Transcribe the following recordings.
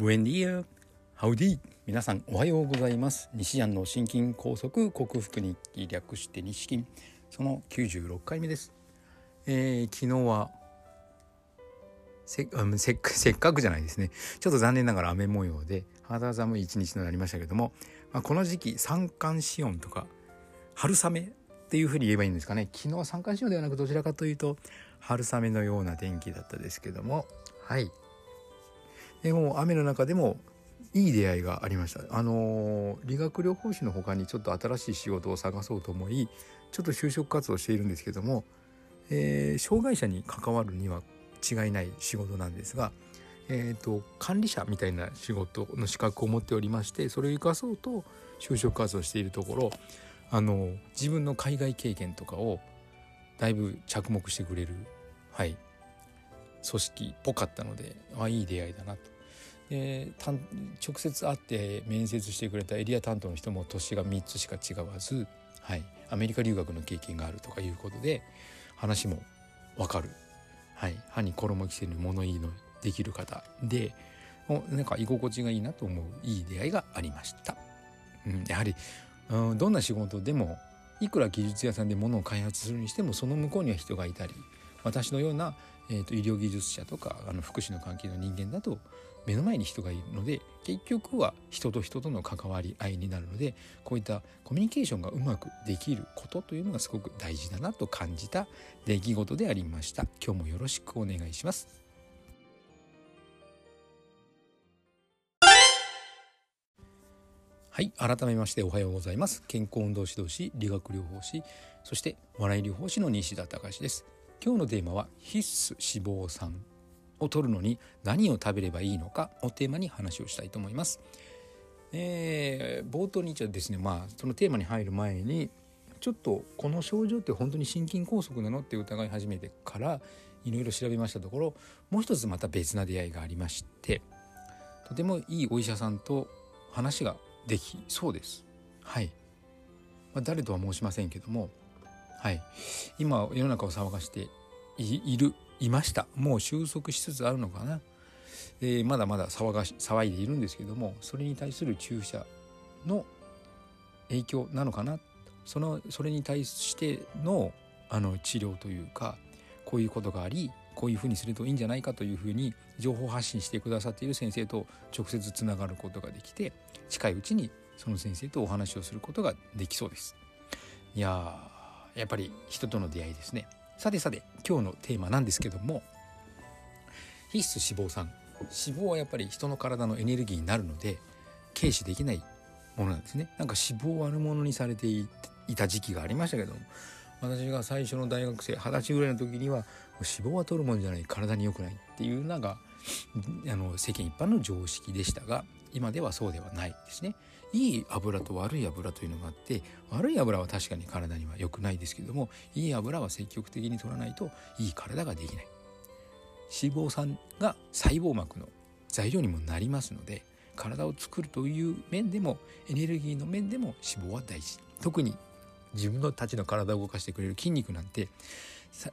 ブエンディアハウディ皆さんおはようございます。西安の心筋梗塞克服日記略して西筋その96回目です、えー、昨日はせっかくじゃないですね。ちょっと残念ながら雨模様で肌寒い一日となりましたけども、まあ、この時期三寒四温とか春雨っていうふうに言えばいいんですかね。昨日は三寒四温ではなくどちらかというと春雨のような天気だったですけども。はい。でも雨の中でもいい出会いがありました。あの理学療法士の他にちょっと新しい仕事を探そうと思いちょっと就職活動しているんですけども、えー、障害者に関わるには違いない仕事なんですが、えーと、管理者みたいな仕事の資格を持っておりましてそれを生かそうと就職活動しているところあの自分の海外経験とかをだいぶ着目してくれる、はい、組織っぽかったのであいい出会いだなと。で直接会って面接してくれたエリア担当の人も年が3つしか違わず、はい、アメリカ留学の経験があるとかいうことで話も分かる、はい、歯に衣着せぬ物言いのできる方でなんか居心地がいいなと思ういい出会いがありました。うん、やはり、うん、どんな仕事でもいくら技術屋さんで物を開発するにしてもその向こうには人がいたり私のような、えーと、医療技術者とかあの福祉の関係の人間だと目の前に人がいるので結局は人と人との関わり合いになるのでこういったコミュニケーションがうまくできることというのがすごく大事だなと感じた出来事でありました。今日もよろしくお願いします。はい改めましておはようございます。健康運動指導士理学療法士そして笑い療法士の西田隆です。今日のテーマは必須脂肪酸を取るのに何を食べればいいのかをテーマに話をしたいと思います。えー、冒頭にじゃですねまあそのテーマに入る前にちょっとこの症状って本当に心筋梗塞なのって疑い始めてからいろいろ調べましたところもう一つまた別な出会いがありましてとてもいいお医者さんと話ができそうです。はい、まあ、誰とは申しませんけどもはい、今世の中を騒がしているいました。もう収束しつつあるのかな、えー、まだまだ騒がし騒いでいるんですけどもそれに対する注射の影響なのかな。そのそれに対してのあの治療というかこういうことがありこういうふうにするといいんじゃないかというふうに情報発信してくださっている先生と直接つながることができて近いうちにその先生とお話をすることができそうです。いややっぱり人との出会いですね。さてさて今日のテーマなんですけども必須脂肪酸。脂肪はやっぱり人の体のエネルギーになるので軽視できないものなんですね。なんか脂肪を悪者にされていた時期がありましたけども私が最初の大学生二十歳ぐらいの時には脂肪は取るもんじゃない体に良くないっていうのがあの世間一般の常識でしたが今ではそうではないですね。いい油と悪い油というのがあって悪い油は確かに体には良くないですけどもいい油は積極的に取らないといい体ができない。脂肪酸が細胞膜の材料にもなりますので体を作るという面でもエネルギーの面でも脂肪は大事。特に自分のたちの体を動かしてくれる筋肉なんて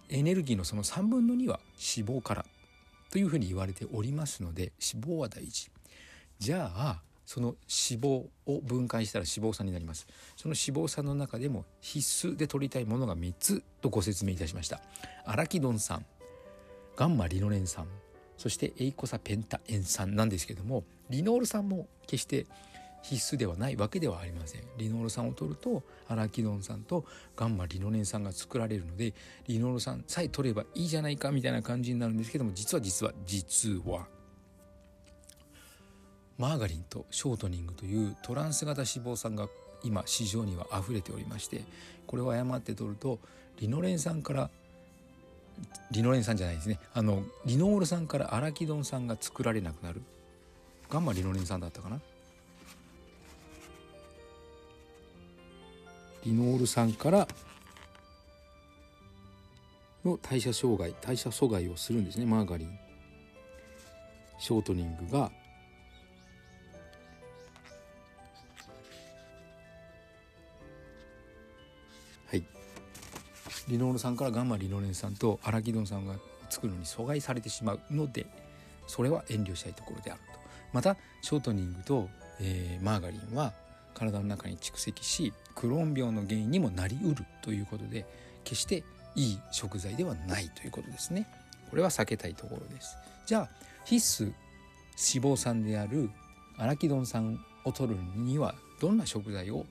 エネルギーのその3分の2は脂肪からというふうに言われておりますので脂肪は大事。じゃあその脂肪を分解したら脂肪酸になります。その脂肪酸の中でも必須で取りたいものが3つとご説明いたしました。アラキドン酸ガンマリノレン酸そしてエイコサペンタエン酸なんですけどもリノール酸も決して必須ではないわけではありません。リノール酸を取るとアラキドン酸とガンマリノレン酸が作られるのでリノール酸さえ取ればいいじゃないかみたいな感じになるんですけども実は実は実はマーガリンとショートニングというトランス型脂肪酸が今市場には溢れておりましてこれを誤って取るとリノレン酸からリノレン酸じゃないですね。あのリノール酸からアラキドン酸が作られなくなる。ガンマリノレン酸だったかな？リノール酸からの代謝障害代謝阻害をするんですねマーガリン。ショートニングがリノール酸からガンマリノレン酸とアラキドン酸が作るのに阻害されてしまうのでそれは遠慮したいところであると。またショートニングと、えー、マーガリンは体の中に蓄積しクローン病の原因にもなりうるということで決していい食材ではないということですね。これは避けたいところです。じゃあ必須脂肪酸であるアラキドン酸を取るにはどんな食材を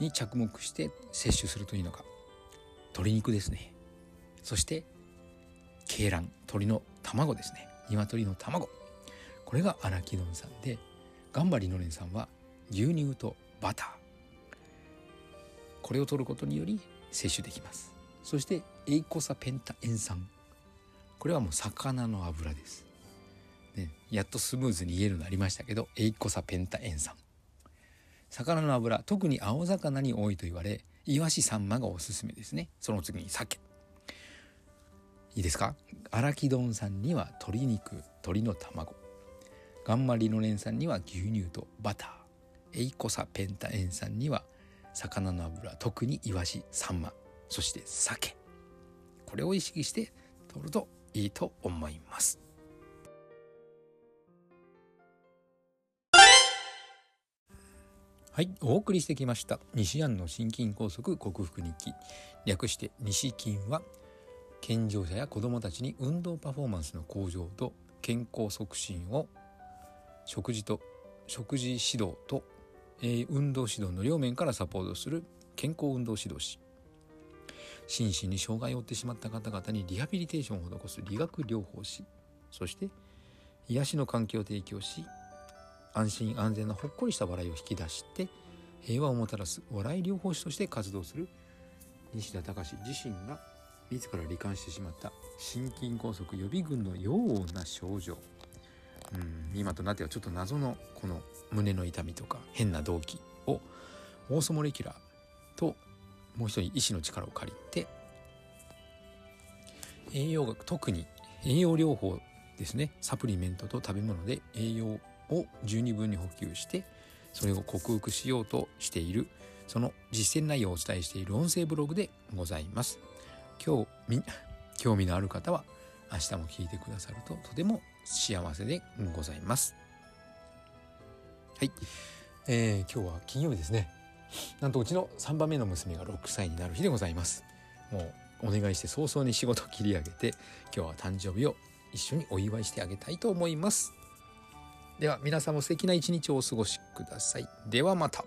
に着目して摂取するといいのか。鶏肉ですね。そして鶏卵鶏の卵ですね。鶏の卵。これがアラキドン酸でガンバリノレン酸は牛乳とバター。これを取ることにより摂取できます。そしてエイコサペンタ塩酸。これはもう魚の油です、ね、やっとスムーズに言えるようになりましたけどエイコサペンタ塩酸。魚の油特に青魚に多いと言われイワシサンマがおすすめですね。その次に鮭。いいですか？アラキドン酸には鶏肉鶏の卵。ガンマリノレン酸には牛乳とバター。エイコサペンタ塩酸には魚の油。特にイワシサンマ。そして鮭。これを意識して取るといいと思います。はいお送りしてきました。西安の心筋梗塞克服日記。略して西筋は健常者や子どもたちに運動パフォーマンスの向上と健康促進を食事と食事指導と、えー、運動指導の両面からサポートする健康運動指導士。心身に障害を負ってしまった方々にリハビリテーションを施す理学療法士。そして癒しの環境を提供し安心安全なほっこりした笑いを引き出して平和をもたらす笑い療法士として活動する西田隆自身が自ら罹患してしまった心筋梗塞予備軍のような症状。うん今となってはちょっと謎のこの胸の痛みとか変な動悸をオーソモレキュラーともう一人医師の力を借りて栄養学特に栄養療法ですね。サプリメントと食べ物で栄養を十二分に補給してそれを克服しようとしているその実践内容をお伝えしている音声ブログでございます。今日興味のある方は明日も聞いてくださるととても幸せでございます。はい、えー、今日は金曜日ですね。なんとうちの3番目の娘が6歳になる日でございます。もうお願いして早々に仕事を切り上げて今日は誕生日を一緒にお祝いしてあげたいと思います。では皆さんも素敵な一日をお過ごしください。ではまた。